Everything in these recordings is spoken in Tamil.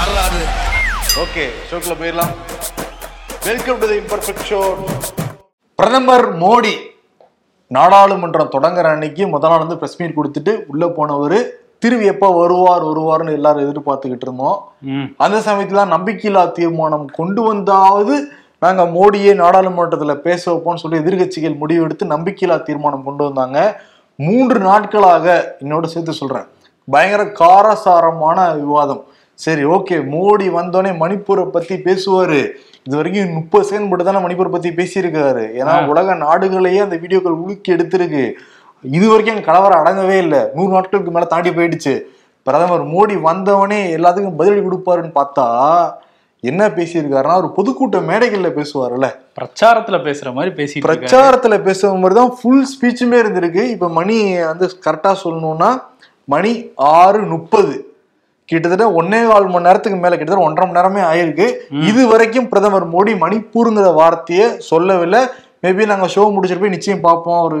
வரலாறு ஓகே ஷோக்குள்ள போயிடலாம். Welcome to the imperfect show பிரதமர் மோடி நாடாளுமன்றம் தொடங்குற அன்னைக்கு முதல் நாள் வந்து பிரஸ் மீட் கொடுத்துட்டு உள்ள போனவர் திரும்பி எப்போ வருவார் வருவார்னு எல்லாரும் எதிர்பார்த்துக்கிட்டு இருந்தோம். அந்த சமயத்துல நம்பிக்கையில்லா தீர்மானம் கொண்டு வந்தாவது நாங்க மோடியே நாடாளுமன்றத்துல பேச வைப்போம்னு சொல்லி எதிர்க்கட்சிகள் முடிவெடுத்து நம்பிக்கையில்லா தீர்மானம் கொண்டு வந்தாங்க. மூன்று நாட்களாக என்னோட சேர்த்து சொல்றேன். பயங்கர காரசாரமான விவாதம். சரி ஓகே மோடி வந்தோடனே மணிப்பூரை பத்தி பேசுவாரு. இது வரைக்கும் முப்பது செகண்ட் மட்டும் தானே மணிப்பூரை பத்தி பேசியிருக்காரு. ஏன்னா உலக நாடுகளையே அந்த வீடியோக்கள் உலுக்கி எடுத்திருக்கு. இது வரைக்கும் கலவரம் அடங்கவே இல்லை. நூறு நாட்களுக்கு மேல தாண்டி போயிடுச்சு. பிரதமர் மோடி வந்தவனே எல்லாத்துக்கும் பதிலடி கொடுப்பாருன்னு பார்த்தா என்ன பேசியிருக்காருன்னா ஒரு பொதுக்கூட்ட மேடைகள்ல பேசுவாருல்ல. பிரச்சாரத்துல பேசுற மாதிரி இருக்காரு. பிரச்சாரத்துல பேசுற மாதிரி தான் ஃபுல் ஸ்பீச்சுமே இருந்திருக்கு. இப்ப மணி வந்து கரெக்டா சொல்லணும்னா மணி ஆறு முப்பது. கிட்டத்தட்ட ஒன்னே கால் மணி நேரத்துக்கு மேல கிட்டத்தட்ட ஒன்றரை மணி நேரமே ஆயிருக்கு. இது வரைக்கும் பிரதமர் மோடி மணிப்பூருங்கிற வார்த்தையை சொல்லவில்லை. மேபி நாங்க ஷோ முடிச்சிட்டு போய் நிச்சயம் பார்ப்போம். ஒரு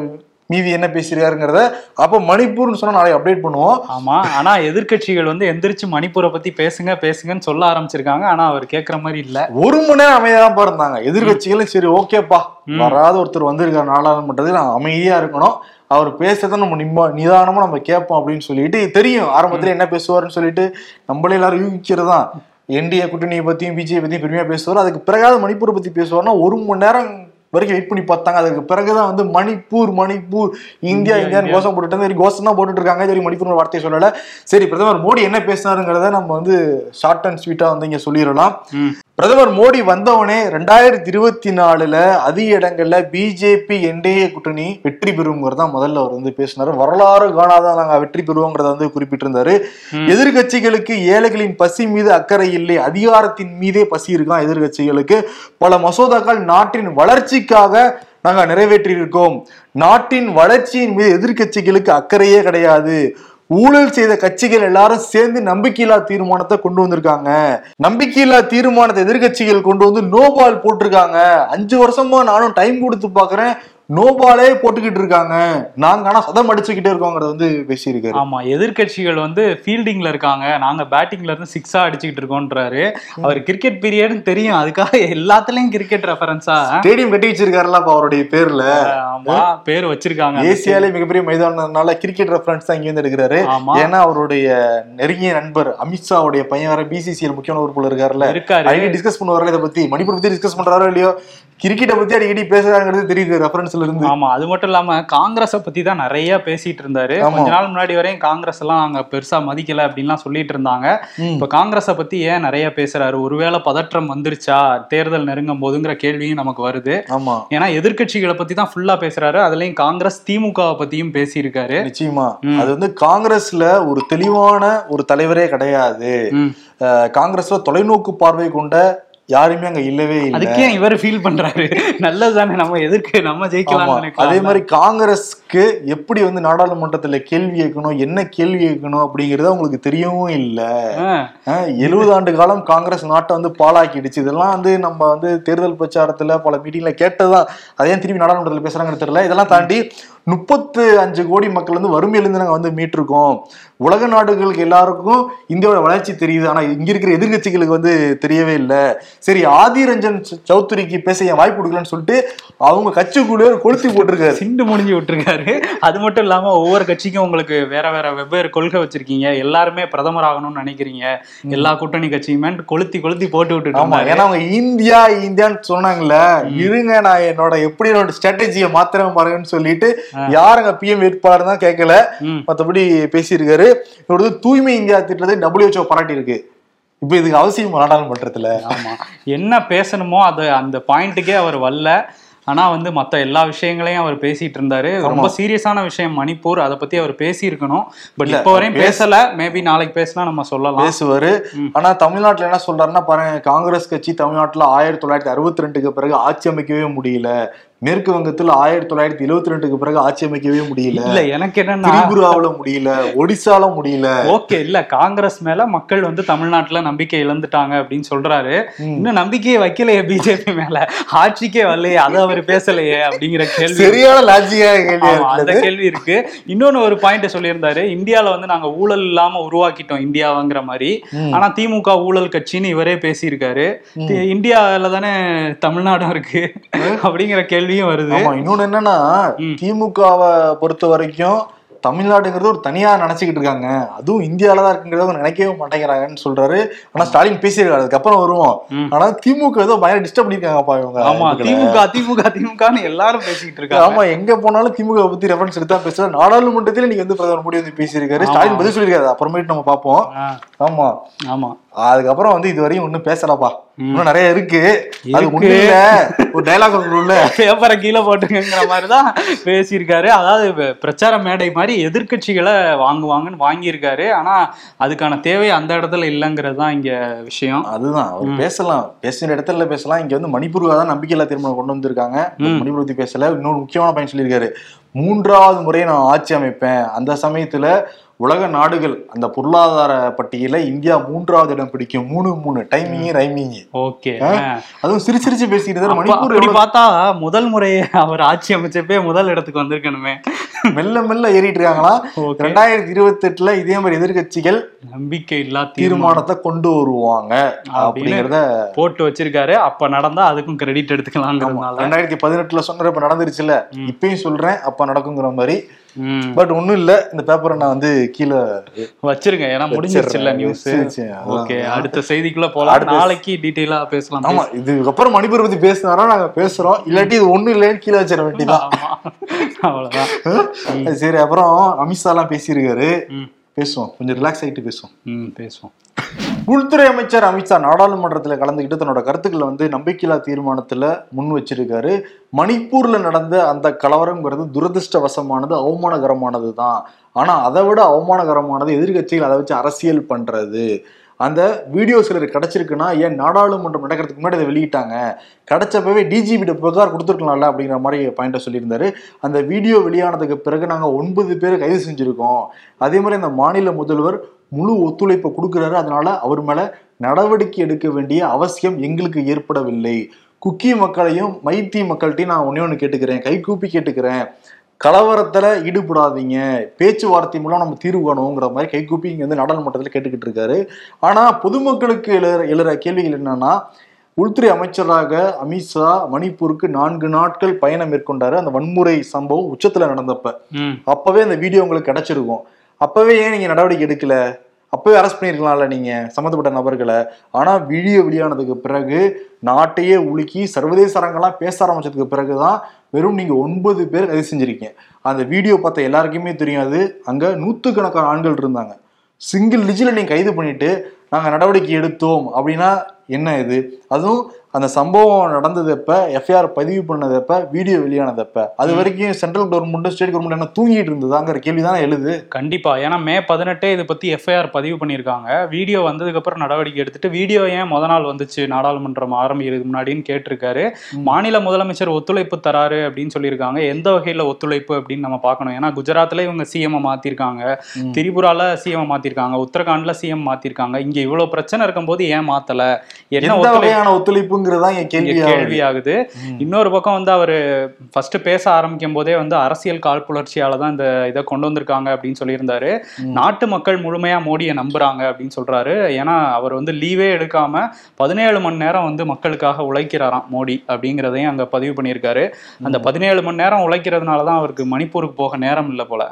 மீதி என்ன பேசுறாருங்கிறத அப்ப மணிப்பூர்னு சொன்னா நாளைக்கு அப்டேட் பண்ணுவோம். ஆமா ஆனா எதிர்க்கட்சிகள் வந்து எந்திரிச்சு மணிப்பூரை பத்தி பேசுங்க பேசுங்கன்னு சொல்ல ஆரம்பிச்சிருக்காங்க. ஆனா அவர் கேக்குற மாதிரி இல்ல. ஒரு மணி நேரம் அமைதியா தான் இருந்தாங்க எதிர்கட்சிகளும் சரி ஓகேப்பா வராத ஒருத்தர் வந்திருக்காரு நாடாளுமன்றத்துக்கு நான் அமைதியா இருக்கணும். அவர் பேசுறத நம்ம நிம்ம நிதானமா நம்ம கேட்போம் அப்படின்னு சொல்லிட்டு தெரியும். ஆரம்பத்துல என்ன பேசுவாருன்னு சொல்லிட்டு நம்மளே எல்லாரும் யூகிக்கிறது தான் என்டிஏ கூட்டணியை பத்தியும் பிஜேபி பத்தியும் பெருமையா பேசுவார். அதுக்கு பிறகாவது மணிப்பூரை பத்தி பேசுவார்னா ஒரு மணி நேரம் வரைக்கும் வெயிட் பண்ணி பார்த்தாங்க. அதுக்கு பிறகுதான் வந்து மணிப்பூர் மணிப்பூர் இந்தியா இந்தியான்னு கோஷம் போட்டுட்டு சரி கோஷம் தான் போட்டுட்டு இருக்காங்க சரி மணிப்பூர் வார்த்தையை சொல்லல. சரி பிரதமர் மோடி என்ன பேசினாருங்கிறத நம்ம வந்து ஷார்ட் அண்ட் ஸ்வீட்டா வந்து இங்க சொல்லிடலாம். பிரதமர் மோடி வந்தவனே ரெண்டாயிரத்தி இருபத்தி நாலுல அதிக இடங்கள்ல பிஜேபி என்டிஏ கூட்டணி வெற்றி பெறுங்கிறதா முதல்ல அவர் வந்து பேசினாரு. வரலாறு காணாதான் நாங்க வெற்றி பெறுவோங்கிறத வந்து குறிப்பிட்டிருந்தாரு. எதிர்கட்சிகளுக்கு ஏழைகளின் பசி மீது அக்கறை இல்லை அதிகாரத்தின் மீதே பசி இருக்கான் எதிர்கட்சிகளுக்கு. பல மசோதாக்கள் நாட்டின் வளர்ச்சிக்காக நாங்க நிறைவேற்றி இருக்கோம் நாட்டின் வளர்ச்சியின் மீது எதிர்க்கட்சிகளுக்கு அக்கறையே கிடையாது. ஊழல் செய்த கட்சிகள் எல்லாரும் சேர்ந்து நம்பிக்கையில்லா தீர்மானத்தை கொண்டு வந்திருக்காங்க. நம்பிக்கையில்லா தீர்மானத்தை எதிர்க்கட்சிகள் கொண்டு வந்து நோபால் போட்டிருக்காங்க. அஞ்சு வருஷமா நானும் டைம் கொடுத்து பாக்குறேன் நோபாலே போட்டுக்கிட்டு இருக்காங்க. நாங்க ஆனா சதம் அடிச்சுக்கிட்டே இருக்கோங்கிறத வந்து பேசியிருக்காரு. ஆமா எதிர்க்கட்சிகள் வந்து ஃபீல்டிங்ல இருக்காங்க. நாங்க பேட்டிங்ல இருந்து சிக்ஸா அடிச்சுக்கிட்டு இருக்கோன்றாரு. அவர் கிரிக்கெட் பீரியட்னு தெரியும். அதுக்காக எல்லாத்துலயும் கிரிக்கெட் ரெஃபரன்ஸா ஸ்டேடியம் கட்டி வச்சிருக்காருல அப்ப அவருடைய பேர்ல. ஆமா பேர் வச்சிருக்காங்க ஏசியாலே மிகப்பெரிய மைதானம்னால கிரிக்கெட் ரெஃபரன்ஸ் தான் இங்க வந்து எடுக்கிறாரு. ஏன்னா அவருடைய நெருங்கிய நண்பர் அமித்ஷாவுடைய பையன் வர பிசிசிஎல் முக்கியமான உறுப்பினர் இருக்காருல்ல. இருக்காரு. டிஸ்கஸ் பண்ணுவார்ல இதை பத்தி? மணிப்பூர் பத்தி டிஸ்கஸ் பண்றாரோ இல்லையோ? கிரிக்கெட்டை பத்தி அடிக்கடி பேசுறாங்கிறது தெரியுது. ரெஃபரன்ஸ்ல இருந்து. ஆமா அது மட்டும் இல்லாம காங்கிரஸ பத்தி தான் நிறைய பேசிட்டு இருந்தாரு. கொஞ்ச நாள் முன்னாடி வரையும் காங்கிரஸ் எல்லாம் அங்க பெருசா மதிக்கல அப்படின்லாம் சொல்லிட்டு இருந்தாங்க. இப்ப காங்கிரஸ பத்தி ஏன் நிறைய பேசுறாரு? ஒருவேளை பதற்றம் வந்துருச்சா? தேர்தல் நெருங்கும் போதுங்கிற கேள்வியும் நமக்கு வருது. ஆமா. ஏன்னா எதிர்க்கட்சிகளை பத்தி தான் ஃபுல்லா பேசுறாரு. அதுலயும் காங்கிரஸ் திமுகவை பத்தியும் பேசியிருக்காரு. நிச்சயமா. அது வந்து காங்கிரஸ்ல ஒரு தெளிவான ஒரு தலைவரே கிடையாது. காங்கிரஸ்ல தொலைநோக்கு பார்வை கொண்ட யாருமே அங்க இல்லவே இல்லை. அதுக்கே இவர் ஃபீல் பண்றாரு. நல்லதுதானே நம்ம எதிர்க்கு நம்ம. ஜெயிக்கலாம் அதே மாதிரி காங்கிரஸ்க்கு எப்படி வந்து நாடாளுமன்றத்துல கேள்வி கேட்கணும் என்ன கேள்வி கேட்கணும் அப்படிங்கறது அவங்களுக்கு தெரியவும் இல்ல. எழுபது ஆண்டு காலம் காங்கிரஸ் நாட்டை வந்து பாழாக்கிடுச்சு. இதெல்லாம் வந்து நம்ம வந்து தேர்தல் பிரச்சாரத்துல பல மீட்டிங்ல கேட்டதுதான். அதே திருப்பி நாடாளுமன்றத்துல பேசுறாங்கன்னு தெரியல. இதெல்லாம் தாண்டி முப்பத்து அஞ்சு கோடி மக்கள் வந்து வறுமையிலிருந்து நாங்க வந்து மீட்டிருக்கோம். உலக நாடுகளுக்கு எல்லாருக்கும் இந்தியாவோட வளர்ச்சி தெரியுது. ஆனா இங்க இருக்கிற எதிர்கட்சிகளுக்கு வந்து தெரியவே இல்லை. சரி ஆதி ரஞ்சன் சௌத்ரிக்கு பேச என் வாய்ப்பு கொடுக்கலன்னு சொல்லிட்டு அவங்க கட்சிக்குள்ளே கொளுத்தி போட்டிருக்காரு. சிண்டு முடிஞ்சு விட்டுருக்காரு. அது மட்டும் இல்லாம ஒவ்வொரு கட்சிக்கும் உங்களுக்கு வேற வேற வெவ்வேறு கொள்கை வச்சிருக்கீங்க. எல்லாருமே பிரதமர் ஆகணும்னு நினைக்கிறீங்க. எல்லா கூட்டணி கட்சியுமே கொளுத்தி கொளுத்தி போட்டு விட்டுட்டு. ஏன்னா அவங்க இந்தியா இந்தியான்னு சொன்னாங்கல்ல. இருங்க நான் என்னோட எப்படி என்னோட ஸ்ட்ராட்டஜியை மாத்திரம் பாருங்கன்னு சொல்லிட்டு யாருங்க பிஎம் வேட்பாளர் தான் கேட்கல ம். மத்தபடி பேசியிருக்காரு. இவர் வந்து தூய்மை இந்தியா திட்டத்தை டபிள்யூஹெச்ஓ பாராட்டி இருக்கு. இப்ப இதுக்கு அவசியம் நாடாளுமன்றத்துல ஆமா. என்ன பேசணுமோ அது அந்த பாயிண்ட்டுக்கே அவர் வரல. ஆனா வந்து மத்த எல்லா விஷயங்களையும் அவர் பேசிட்டு இருந்தாரு. ரொம்ப சீரியஸான விஷயம். மணிப்பூர் அதை பத்தி அவர் பேசியிருக்கணும். பட் இப்போ வரையும் பேச- பேசல. மேபி நாளைக்கு பேசினா நம்ம சொல்லலாம். பேசுவாரு. ஆனா தமிழ்நாட்டுல என்ன சொல்றாருன்னா பாருங்க காங்கிரஸ் கட்சி தமிழ்நாட்டுல ஆயிரத்தி தொள்ளாயிரத்தி அறுபத்தி ரெண்டுக்கு பிறகு ஆட்சி அமைக்கவே முடியல. மேற்கு வங்கத்துல ஆயிரத்தி தொள்ளாயிரத்தி எழுவத்தி ரெண்டுக்கு பிறகு ஆட்சி அமைக்கவே முடியல. இல்ல எனக்கு என்னன்னா திரிபுராவுல முடியல ஒடிசால முடியல. ஓகே இல்ல காங்கிரஸ் மேல மக்கள் வந்து தமிழ்நாட்டுல நம்பிக்கை இழந்துட்டாங்க அப்படின்னு சொல்றாரு. இன்னும் நம்பிக்கையே வைக்கலையே பிஜேபி மேல. ஆட்சிக்கே வரலையே அதை அவர் பேசலையே அப்படிங்கிற கேள்வி சரியான ஆமா, அந்த கேள்வி இருக்கு. இன்னொன்னு ஒரு பாயிண்ட் சொல்லியிருந்தாரு. இந்தியால வந்து நாங்க ஊழல் இல்லாம உருவாக்கிட்டோம் இந்தியாவாங்கிற மாதிரி. ஆனா திமுக ஊழல் கட்சின்னு இவரே பேசியிருக்காரு. இந்தியால தானே தமிழ்நாடும் இருக்கு அப்படிங்கிற கேள்வியும் வருது. ஆமா இன்னொன்னு என்னன்னா. திமுகவை பொறுத்த வரைக்கும் தமிழ்நாடுங்கிறது ஒரு தனியா நினைச்சுக்கிட்டு இருக்காங்க. அதுவும் இந்தியால தான் இருக்குங்கிறத நினைக்கவே மாட்டேங்கிறாங்கன்னு சொல்றாரு. ஆனா ஸ்டாலின் பேசியிருக்காரு அதுக்கப்புறம் வருவோம். ஆனா திமுக ஏதோ பயங்கர டிஸ்டர்ப் பண்ணிருக்காங்கப்பா இவங்க. ஆமா. திமுக திமுக திமுகன்னு எல்லாரும் பேசிக்கிட்டு இருக்காங்க. ஆமா எங்க போனாலும் திமுக பத்தி ரெஃபரன்ஸ் எடுத்தா பேசுறாரு நாடாளுமன்றத்துல நீங்க வந்து பிரதமர் மோடி வந்து பேசியிருக்காரு. ஸ்டாலின் பதில் சொல்லியிருக்காரு. அப்புறமேட்டு நம்ம பார்ப்போம். ஆமா. ஆமா. அதுக்கப்புறம் வந்து இது வரையும் ஒண்ணும் பேசலப்பா. இன்னும் நிறைய இருக்கு. அது இல்ல. ஒரு டைலாக் ஒன்று பேப்பரை கீழே போட்டுங்கிற மாதிரி தான் பேசியிருக்காரு. அதாவது பிரச்சார மேடை மாதிரி எதிர்க்கட்சிகளை வாங்குவாங்கன்னு வாங்கியிருக்காரு. ஆனா அதுக்கான தேவை அந்த இடத்துல இல்லைங்கிறது தான் இங்க விஷயம். அதுதான். அவர் பேசலாம். பேசுற இடத்துல பேசலாம். இங்க வந்து மணிப்பூர்ல தான் நம்பிக்கையில்லா தீர்மானம் கொண்டு வந்திருக்காங்க. மணிப்பூர் பத்தி பேசல. இன்னொரு முக்கியமான பயன் சொல்லியிருக்காரு. மூன்றாவது முறை நான் ஆட்சி அமைப்பேன். அந்த சமயத்துல உலக நாடுகள் அந்த பொருளாதார பட்டியல இந்தியா மூன்றாவது இடம் பிடிக்கும். மூணு மூணு. Timing rhyming okay. அதுவும் சிரிச்சு சிரிச்சு பேசிட்டு மணிப்பூர் எவ்வளவு பார்த்தா முதல் முறையே அவர் ஆட்சி அமைச்சப்பே முதல் இடத்துக்கு வந்திருக்கணுமே. மெல்ல மெல்ல ஏறிட்டு இருக்காங்களா. ரெண்டாயிரத்தி இருபத்தி எட்டுல இதே மாதிரி எதிர்க்கட்சிகள் நம்பிக்கை இல்லா தீர்மானத்தை கொண்டு வருவாங்க அப்படிங்கறத போட்டு வச்சிருக்காரு. அப்ப நடந்தா அதுக்கும் கிரெடிட் எடுத்துக்கலாங்கிறதுனால ரெண்டாயிரத்தி பதினெட்டுல சொன்ன இப்ப நடந்துருச்சுல இப்பயும் சொல்றேன். அப்ப நடக்குங்கிற மாதிரி. பட் ஒண்ணும் இல்ல. இந்த பேப்பரை நான் வந்து கீழே வச்சிருங்க ஏன்னா முடிஞ்சிருச்சுல்ல நியூஸ். ஓகே அடுத்த செய்திக்குள்ள போலாம். நாளைக்கு டீடைலா பேசலாம். ஆமா இதுக்கப்புறம் மணிப்பூர் பத்தி பேசினாரா நாங்க பேசுறோம். இல்லாட்டி இது ஒண்ணும் இல்லைன்னு கீழே வச்சிட வேண்டியதான் அவ்வளவுதான். சரி அப்புறம் அமித்ஷா எல்லாம் பேசியிருக்காரு. பேசுவோம். கொஞ்சம் ரிலாக்ஸ் ஆயிட்டு பேசுவோம். பேசுவோம். உள்துறை அமைச்சர் அமித்ஷா நாடாளுமன்றத்தில் கலந்துக்கிட்டு தன்னோட கருத்துக்களை வந்து நம்பிக்கையில்லா தீர்மானத்துல முன் வச்சிருக்காரு. மணிப்பூர்ல நடந்த அந்த கலவரங்கிறது துரதிருஷ்டவசமானது அவமானகரமானது தான். ஆனா அதை விட அவமானகரமானது எதிர்கட்சிகள் அதை வச்சு அரசியல் பண்றது. அந்த வீடியோ சிலர் கிடைச்சிருக்குன்னா ஏன் நாடாளுமன்றம் நடக்கிறதுக்கு முன்னாடி அதை வெளியிட்டாங்க? கிடைச்சப்பவே டிஜிபிட்ட புகார் கொடுத்துருக்கலாம்ல அப்படிங்கிற மாதிரி பாயிண்ட்டை சொல்லியிருந்தாரு. அந்த வீடியோ வெளியானதுக்கு பிறகு நாங்கள் ஒன்பது பேர் கைது செஞ்சுருக்கோம். அதே மாதிரி அந்த மாநில முதல்வர் முழு ஒத்துழைப்பை கொடுக்குறாரு. அதனால அவர் மேலே நடவடிக்கை எடுக்க வேண்டிய அவசியம் எங்களுக்கு ஏற்படவில்லை. குக்கி மக்களையும் மைத்தி மக்கள்கிட்டையும் நான் ஒன்னே ஒன்று கேட்டுக்கிறேன். கைகூப்பி கேட்டுக்கிறேன். கலவரத்துல ஈடுபடாதீங்க. பேச்சுவார்த்தை மூலம் நம்ம தீர்வு காணுங்கிற மாதிரி கைகூப்பி இங்க வந்து நாடாளுமன்றத்தில் கேட்டுக்கிட்டு இருக்காரு. ஆனா பொதுமக்களுக்கு எழுற எழுற கேள்விகள் என்னன்னா உள்துறை அமைச்சராக அமித்ஷா மணிப்பூருக்கு நான்கு நாட்கள் பயணம் மேற்கொண்டாரு. அந்த வன்முறை சம்பவம் உச்சத்துல நடந்தப்ப. அப்பவே அந்த வீடியோ உங்களுக்கு கிடைச்சிருக்கும். அப்பவே ஏன் நீங்க நடவடிக்கை எடுக்கல? அப்பவே அரெஸ்ட் பண்ணிருக்கலாம்ல நீங்க சம்மந்தப்பட்ட நபர்களை. ஆனால் வீடியோ வெளியானதுக்கு பிறகு நாட்டையே உலுக்கி சர்வதேச அரங்கெல்லாம் பேச ஆரம்பிச்சதுக்கு பிறகுதான் வெறும் நீங்க ஒன்பது பேர் கைது செஞ்சிருக்கீங்க. அந்த வீடியோ பார்த்த எல்லாருக்குமே தெரியாது அங்கே அங்க நூத்துக்கணக்கான ஆண்கள் இருந்தாங்க. சிங்கிள் டிஜில நீங்க கைது பண்ணிட்டு நாங்கள் நடவடிக்கை எடுத்தோம் அப்படின்னா என்ன இது? அதுவும் அந்த சம்பவம் நடந்தது எப்ப எஃப்ஐஆர் பதிவு பண்ணது எப்ப வீடியோ வெளியானது எப்ப அது வரைக்கும் சென்ட்ரல் கவர்மெண்ட் ஸ்டேட் கவர்மெண்ட் என்ன தூங்கிட்டு இருந்ததாங்கிற கேள்வி தானே எழுது. கண்டிப்பா. ஏன்னா மே பதினெட்டே இதை பத்தி எஃப்ஐஆர் பதிவு பண்ணியிருக்காங்க. வீடியோ வந்ததுக்கு அப்புறம் நடவடிக்கை எடுத்துட்டு வீடியோ ஏன் முத நாள் வந்துச்சு? நாடாளுமன்றம் ஆரம்பிக்கிறதுக்கு முன்னாடின்னு கேட்டிருக்காரு. மாநில முதலமைச்சர் ஒத்துழைப்பு தராரு அப்படின்னு சொல்லியிருக்காங்க. எந்த வகையில ஒத்துழைப்பு அப்படின்னு நம்ம பார்க்கணும்? ஏன்னா குஜராத்ல இவங்க சிஎம் மாத்திருக்காங்க. திரிபுரால சிஎம் மாத்திருக்காங்க. உத்தரகாண்ட்ல சிஎம் மாத்திருக்காங்க. இங்க இவ்வளவு பிரச்சனை இருக்கும்போது ஏன் மாத்தல? என்ன எந்த ஒத்துழைப்பு? ஒத்துழைப்புங்கிறதா என் கேள்வி கேள்வி ஆகுது இன்னொரு பக்கம் வந்து அவரு ஃபர்ஸ்ட் பேச ஆரம்பிக்கும் போதே வந்து அரசியல் காழ்ப்புணர்ச்சியால தான் இந்த இதை கொண்டு வந்திருக்காங்க அப்படின்னு சொல்லியிருந்தாரு. நாட்டு மக்கள் முழுமையா மோடியை நம்புறாங்க அப்படின்னு சொல்றாரு. ஏன்னா அவர் வந்து லீவே எடுக்காம பதினேழு மணி நேரம் வந்து மக்களுக்காக உழைக்கிறாராம் மோடி அப்படிங்கிறதையும் அங்க பதிவு பண்ணியிருக்காரு. அந்த பதினேழு மணி நேரம் உழைக்கிறதுனால தான் அவருக்கு மணிப்பூருக்கு போக நேரம் இல்லை போல?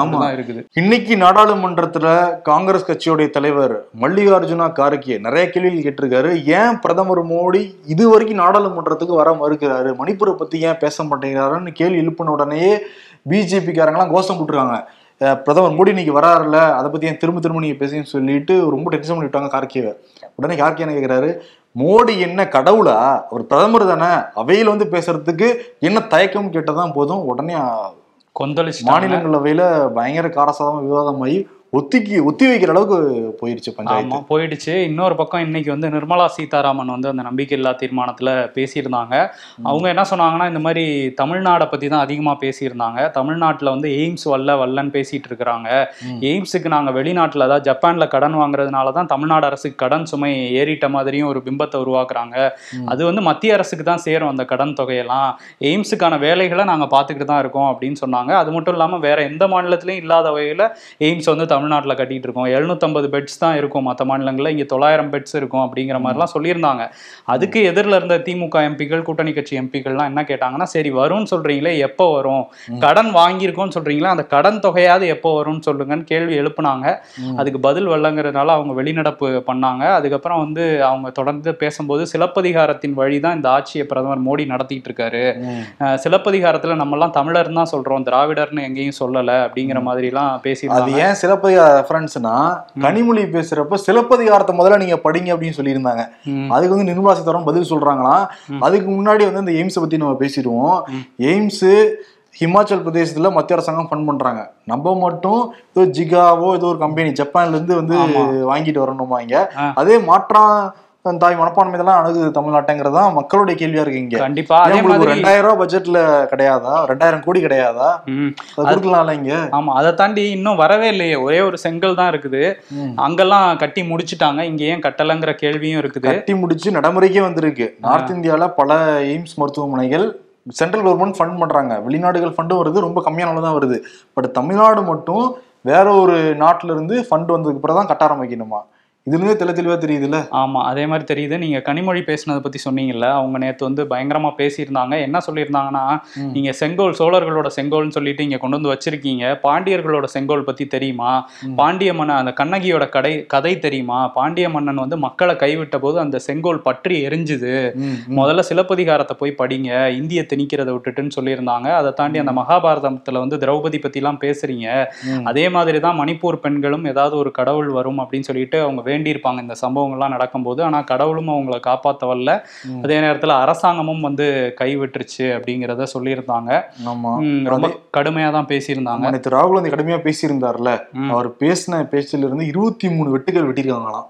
ஆமா. இருக்குது. இன்னைக்கு நாடாளுமன்றத்துல காங்கிரஸ் கட்சியுடைய தலைவர் மல்லிகார்ஜுனா கார்கே நிறைய கேள்விகள் கேட்டிருக்காரு. ஏன் பிரதமர் மோடி இது வரைக்கும் நாடாளுமன்றத்துக்கு வர மறுக்கிறாரு? மணிப்பூரை பத்தி ஏன் பேச மாட்டேங்கிறாருன்னு கேள்வி எழுப்பின உடனேயே பிஜேபிக்காரங்களாம் கோஷம் போட்டுருக்காங்க. பிரதமர் மோடி இன்னைக்கு வராருல அதை பத்தி ஏன் திரும்ப திரும்ப நீங்க பேசுன்னு சொல்லிட்டு ரொம்ப டென்ஷன் பண்ணிவிட்டாங்க கார்கேவை. உடனே கார்கே என்ன கேக்குறாரு? மோடி என்ன கடவுளா? அவர் பிரதமர் தானே. அவையில் வந்து பேசுறதுக்கு என்ன தயக்கம் கேட்டதான் போதும். உடனே கொந்தளிச்சு மாநிலங்களவையில பயங்கர காரசாதமா விவாதமாகி ஒத்திக்கி ஒத்தி வைக்கிற அளவுக்கு போயிருச்சு ஆமா பஞ்சாயத்து போயிடுச்சு. இன்னொரு பக்கம் இன்னைக்கு வந்து நிர்மலா சீதாராமன் வந்து அந்த நம்பிக்கையில்லா தீர்மானத்துல பேசியிருந்தாங்க. அவங்க என்ன சொன்னாங்கன்னா இந்த மாதிரி தமிழ்நாடை பத்தி தான் அதிகமா பேசியிருந்தாங்க. தமிழ்நாட்டுல வந்து எய்ம்ஸ் வல்ல வல்லன்னு பேசிட்டு இருக்கிறாங்க. எய்ம்ஸுக்கு நாங்க வெளிநாட்டுல அதாவது ஜப்பான்ல கடன் வாங்குறதுனால தான் தமிழ்நாடு அரசுக்கு கடன் சுமை ஏறிட்ட மாதிரியும் ஒரு பிம்பத்தை உருவாக்குறாங்க. அது வந்து மத்திய அரசுக்கு தான் சேரும் அந்த கடன் தொகையெல்லாம். எய்ம்ஸுக்கான வேலைகளை நாங்க பார்த்துக்கிட்டு தான் இருக்கோம் அப்படின்னு சொன்னாங்க. அது மட்டும் இல்லாம வேற எந்த மாநிலத்திலயும் இல்லாத வகையில எய்ம்ஸ் வந்து தமிழ்நாட்டுல கட்டிட்டு இருக்கோம். எழுநூத்தம்பது பெட்ஸ் தான் இருக்கும் மற்ற மாநிலங்கள்ல. இங்க தொள்ளாயிரம் பெட்ஸ் இருக்கும் அப்படிங்கிற மாதிரிலாம் சொல்லியிருந்தாங்க. அதுக்கு எதிரில் இருந்த திமுக எம்பிக்கள் கூட்டணி கட்சி எம்பிக்கள்லாம் என்ன கேட்டாங்கன்னா சரி வரும்னு சொல்றீங்களே எப்போ வரும்? கடன் வாங்கியிருக்கோம்னு சொல்றீங்களா அந்த கடன் தொகையாவது எப்போ வரும்னு சொல்லுங்கன்னு கேள்வி எழுப்புனாங்க. அதுக்கு பதில் வரலங்கிறதுனால அவங்க வெளிநடப்பு பண்ணாங்க. அதுக்கப்புறம் வந்து அவங்க தொடர்ந்து பேசும்போது சிலப்பதிகாரத்தின் வழி தான் இந்த ஆட்சியை பிரதமர் மோடி நடத்திட்டு இருக்காரு. சிலப்பதிகாரத்துல நம்மலாம் தமிழர்னு தான் சொல்றோம். திராவிடர்னு எங்கேயும் சொல்லல அப்படிங்கிற மாதிரிலாம் அது பேசியிருந்தாங்க ஏன் சிலப்பதிகார ரெஃபரன்ஸ்னா கனிமொழி பேசுறப்ப சிலப்பதிகாரத்தை முதல்ல நீங்க படிங்க அப்படின்னு சொல்லியிருந்தாங்க. அதுக்கு வந்து நிர்மலா சீதாராமன் பதில் சொல்றாங்களாம். அதுக்கு முன்னாடி வந்து இந்த எய்ம்ஸை பத்தி நம்ம பேசிடுவோம். எய்ம்ஸ் ஹிமாச்சல் பிரதேசத்துல மத்திய அரசாங்கம் ஃபண்ட் பண்றாங்க. நம்ம மட்டும் ஏதோ ஜிகாவோ ஏதோ ஒரு கம்பெனி ஜப்பான்ல இருந்து வந்து. வாங்கிட்டு வரணுமா இங்க? ஆ. அதே மாற்றான் தாய் மனப்பான்மை இதெல்லாம் அணுகுது தமிழ்நாட்டுங்கிறது தான் மக்களுடைய கேள்வியா இருக்கு இங்க. கண்டிப்பா. உங்களுக்கு ரெண்டாயிரம் ரூபாய் பட்ஜெட்ல கிடையாதா? ரெண்டாயிரம் கோடி கிடையாதா? கொடுக்கலாம்ல இங்க. ஆமா அதை தாண்டி இன்னும் வரவே இல்லையே. ஒரே ஒரு செங்கல் தான் இருக்குது. அங்கெல்லாம் கட்டி முடிச்சிட்டாங்க. இங்க ஏன் கட்டலங்கிற கேள்வியும் இருக்குது. கட்டி முடிச்சு நடைமுறைக்கே வந்திருக்கு. நார்த் இந்தியால பல எய்ம்ஸ் மருத்துவமனைகள் சென்ட்ரல் கவர்மெண்ட் ஃபண்ட் பண்றாங்க. வெளிநாடுகள் ஃபண்டும் வருது. ரொம்ப கம்மியான அளவு தான் வருது. பட் தமிழ்நாடு மட்டும் வேற ஒரு நாட்டுல இருந்து ஃபண்ட் வந்ததுக்கு அப்புறம் தான் கட்ட ஆரம்பிக்கணுமா? இதுல இருந்தே தெளி தெளிவா தெரியுதுல்ல? ஆமா அதே மாதிரி தெரியுது. நீங்க கனிமொழி பேசுனதை பத்தி சொன்னீங்கல்ல அவங்க நேத்து வந்து பயங்கரமா பேசியிருந்தாங்க. என்ன சொல்லியிருந்தாங்கன்னா ம். நீங்க செங்கோல் சோழர்களோட செங்கோல்னு சொல்லிட்டு இங்க கொண்டு வந்து வச்சிருக்கீங்க. பாண்டியர்களோட செங்கோல் பத்தி தெரியுமா? பாண்டிய மன்னன் அந்த கண்ணகியோட கடை கதை தெரியுமா? பாண்டிய மன்னன் வந்து மக்களை கைவிட்ட போது அந்த செங்கோல் பற்றி எரிஞ்சுது. முதல்ல சிலப்பதிகாரத்தை போய் படிங்க இந்திய திணிக்கிறத விட்டுட்டுன்னு சொல்லியிருந்தாங்க. அதை தாண்டி அந்த மகாபாரதத்துல வந்து திரௌபதி பத்திலாம் பேசுறீங்க. அதே மாதிரி தான் மணிப்பூர் பெண்களும் ஏதாவது ஒரு கடவுள் வரும் அப்படின்னு சொல்லிட்டு அவங்க வேண்டியிருப்பாங்க இந்த சம்பவங்கள்லாம் நடக்கும்போது. ஆனா கடவுளும் அவங்கள காப்பாத்த வரல. அதே நேரத்துல அரசாங்கமும் வந்து கைவிட்டுருச்சு அப்படிங்கிறத சொல்லியிருந்தாங்க. ரொம்ப கடுமையா தான் பேசியிருந்தாங்க. நேற்று ராகுல் காந்தி கடுமையா பேசியிருந்தாருல. அவர் பேசின பேச்சில இருந்து இருபத்தி மூணு வெட்டுகள் வெட்டியிருக்காங்களாம்.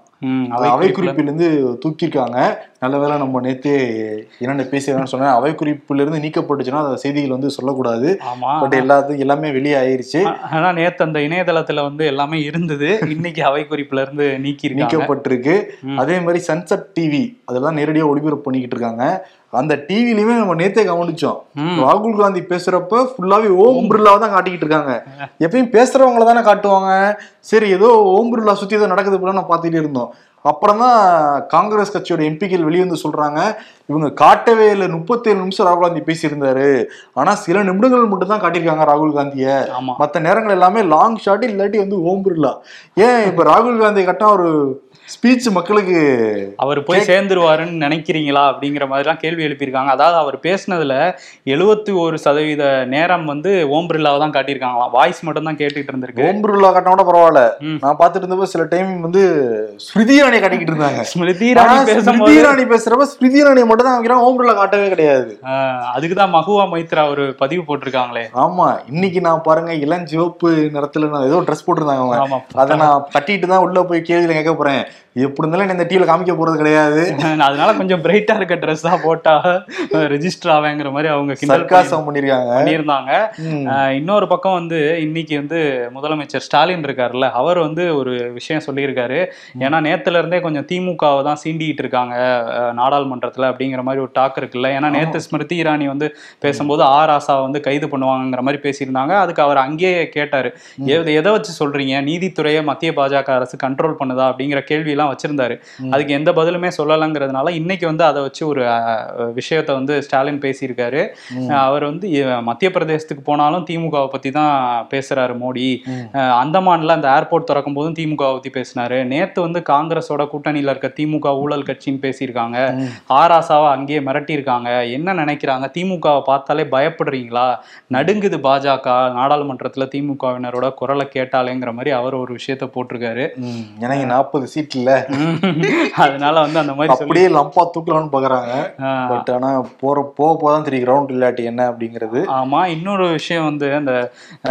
அவை அவை குறிப்புல- குறிப்பில இருந்து தூக்கியிருக்காங்க. நல்ல வேளை நம்ம நேத்தே என்னென்ன பேசியிருக்கான்னு சொன்னேன். அவை குறிப்புல இருந்து நீக்கப்பட்டுச்சுன்னா அந்த செய்திகள் வந்து சொல்லக்கூடாது. பட் எல்லாத்துக்கும் எல்லாமே வெளியே ஆயிருச்சு ஆனா நேத்து அந்த இணையதளத்துல வந்து எல்லாமே இருந்தது. இன்னைக்கு அவை குறிப்புல இருந்து நீக்கி நீக்கப்பட்டிருக்கு. அதே மாதிரி சன்செட் டிவி அதெல்லாம் நேரடியா ஒளிபரப்பு பண்ணிக்கிட்டு இருக்காங்க. அந்த டிவிலயுமே நம்ம நேத்தே கவனிச்சோம். ராகுல் காந்தி பேசுறப்ப ஃபுல்லாவே ஓம் பிர்லாவை தான் காட்டிக்கிட்டு இருக்காங்க. எப்பயும் பேசுறவங்கள தானே காட்டுவாங்க. சரி ஏதோ ஓம் பிர்லா சுத்தி ஏதோ நடக்குது போல நம்ம பார்த்துட்டே இருந்தோம். அப்புறம் தான் காங்கிரஸ் கட்சியோட எம்பிக்கள் வெளியே வந்து சொல்றாங்க இவங்க காட்டவே இல்லை. முப்பத்தேழு நிமிஷம் ராகுல் காந்தி பேசியிருந்தாரு. ஆனா சில நிமிடங்கள் மட்டும் தான் காட்டியிருக்காங்க ராகுல் காந்திய. மத்த நேரங்கள் எல்லாமே லாங் ஷாட் இல்லாட்டி வந்து ஓம் பிர்லா ஏன் இப்ப ராகுல் காந்தி கட்டின ஒரு ஸ்பீச் மக்களுக்கு அவர் போய் சேர்ந்துருவாருன்னு நினைக்கிறீங்களா அப்படிங்கிற மாதிரிலாம் கேள்வி எழுப்பியிருக்காங்க. அதாவது அவர் பேசுனதுல எழுபத்தி ஒரு சதவீத நேரம் வந்து ஓம் பிர்லாவை தான் காட்டியிருக்காங்களாம். வாய்ஸ் மட்டும் தான் கேட்டுட்டு இருந்திருக்கு. ஓம் பிர்லா கட்டினா கூட பரவாயில்ல. நான் பார்த்துட்டு இருந்தப்ப சில டைம் வந்து ஸ்மிருதி இராணியை காட்டிக்கிட்டு இருந்தாங்க. ஸ்மிருதி ஸ்மிருதி இராணி பேசுறப்ப ஸ்மிருதி இராணியை மட்டும் தான் வைக்கிறாங்க ஓம் பிர்லா காட்டவே கிடையாது. அதுக்குதான் மகுவா மைத்ரா ஒரு பதிவு போட்டிருக்காங்களே. ஆமா இன்னைக்கு நான் பாருங்க இளஞ்சிவப்பு நிறத்துல நான் ஏதோ ட்ரெஸ் போட்டிருந்தாங்க அதை நான் கட்டிட்டு தான் உள்ள போய் கேள்வியில கேட்க போறேன். எப்படி இருந்தாலும் இந்த டிவில காமிக்க போறது கிடையாது. அதனால கொஞ்சம் பிரைட்டா இருக்க ட்ரெஸ் தான் போட்டா ரெஜிஸ்டர் ஆவேங்கிற மாதிரி அவங்க சர்க்காசம் பண்ணிருக்காங்க. பண்ணியிருந்தாங்க இன்னொரு பக்கம் வந்து இன்னைக்கு வந்து முதலமைச்சர் ஸ்டாலின் இருக்காருல்ல அவர் வந்து ஒரு விஷயம் சொல்லியிருக்காரு. ஏன்னா நேத்துல இருந்தே கொஞ்சம் திமுகவை தான் சீண்டிக்கிட்டு இருக்காங்க நாடாளுமன்றத்துல அப்படிங்கிற மாதிரி ஒரு டாக் இருக்குல்ல. ஏன்னா நேத்து ஸ்மிருதி இரானி வந்து பேசும்போது ஆ ராசாவை வந்து கைது பண்ணுவாங்கங்கிற மாதிரி பேசியிருந்தாங்க. அதுக்கு அவர் அங்கேயே கேட்டாரு எதை எதை வச்சு சொல்றீங்க? நீதித்துறையை மத்திய பாஜக அரசு கண்ட்ரோல் பண்ணுதா? அப்படிங்கிற கேள்வி எல்லாம் வச்சிருந்தாரு. அதுக்கு எந்த பதிலுமே சொல்லலைங்கிறதுனால இன்னைக்கு வந்து அதை வச்சு ஒரு விஷயத்த வந்து ஸ்டாலின் பேசியிருக்காரு. அவர் வந்து மத்திய பிரதேசத்துக்கு போனாலும் திமுகவை பத்தி தான் பேசுறாரு மோடி. அந்தமான்ல அந்த ஏர்போர்ட் திறக்கும் போதும் திமுகவை பத்தி பேசினாரு. நேத்து வந்து காங்கிரஸோட கூட்டணியில இருக்க திமுக ஊழல் கட்சின்னு பேசியிருக்காங்க. ஆராசாவை அங்கேயே மிரட்டியிருக்காங்க. என்ன நினைக்கிறாங்க? திமுகவை பார்த்தாலே பயப்படுறீங்களா? நடுங்குது பாஜக நாடாளுமன்றத்துல திமுகவினரோட குரலை கேட்டாலேங்கிற மாதிரி அவர் ஒரு விஷயத்த போட்டிருக்காரு. ஏன்னா இங்க நாற்பது சீட் இல்ல அதனால வந்து அந்த மாதிரி அப்படியே லம்பா தூக்கலாம்னு பாக்குறாங்க. பட் ஆனா போற போக போதான் தெரியும். கிரவுண்ட் இல்லாட்டி என்ன அப்படிங்கிறது. ஆமா இன்னொரு விஷயம் வந்து அந்த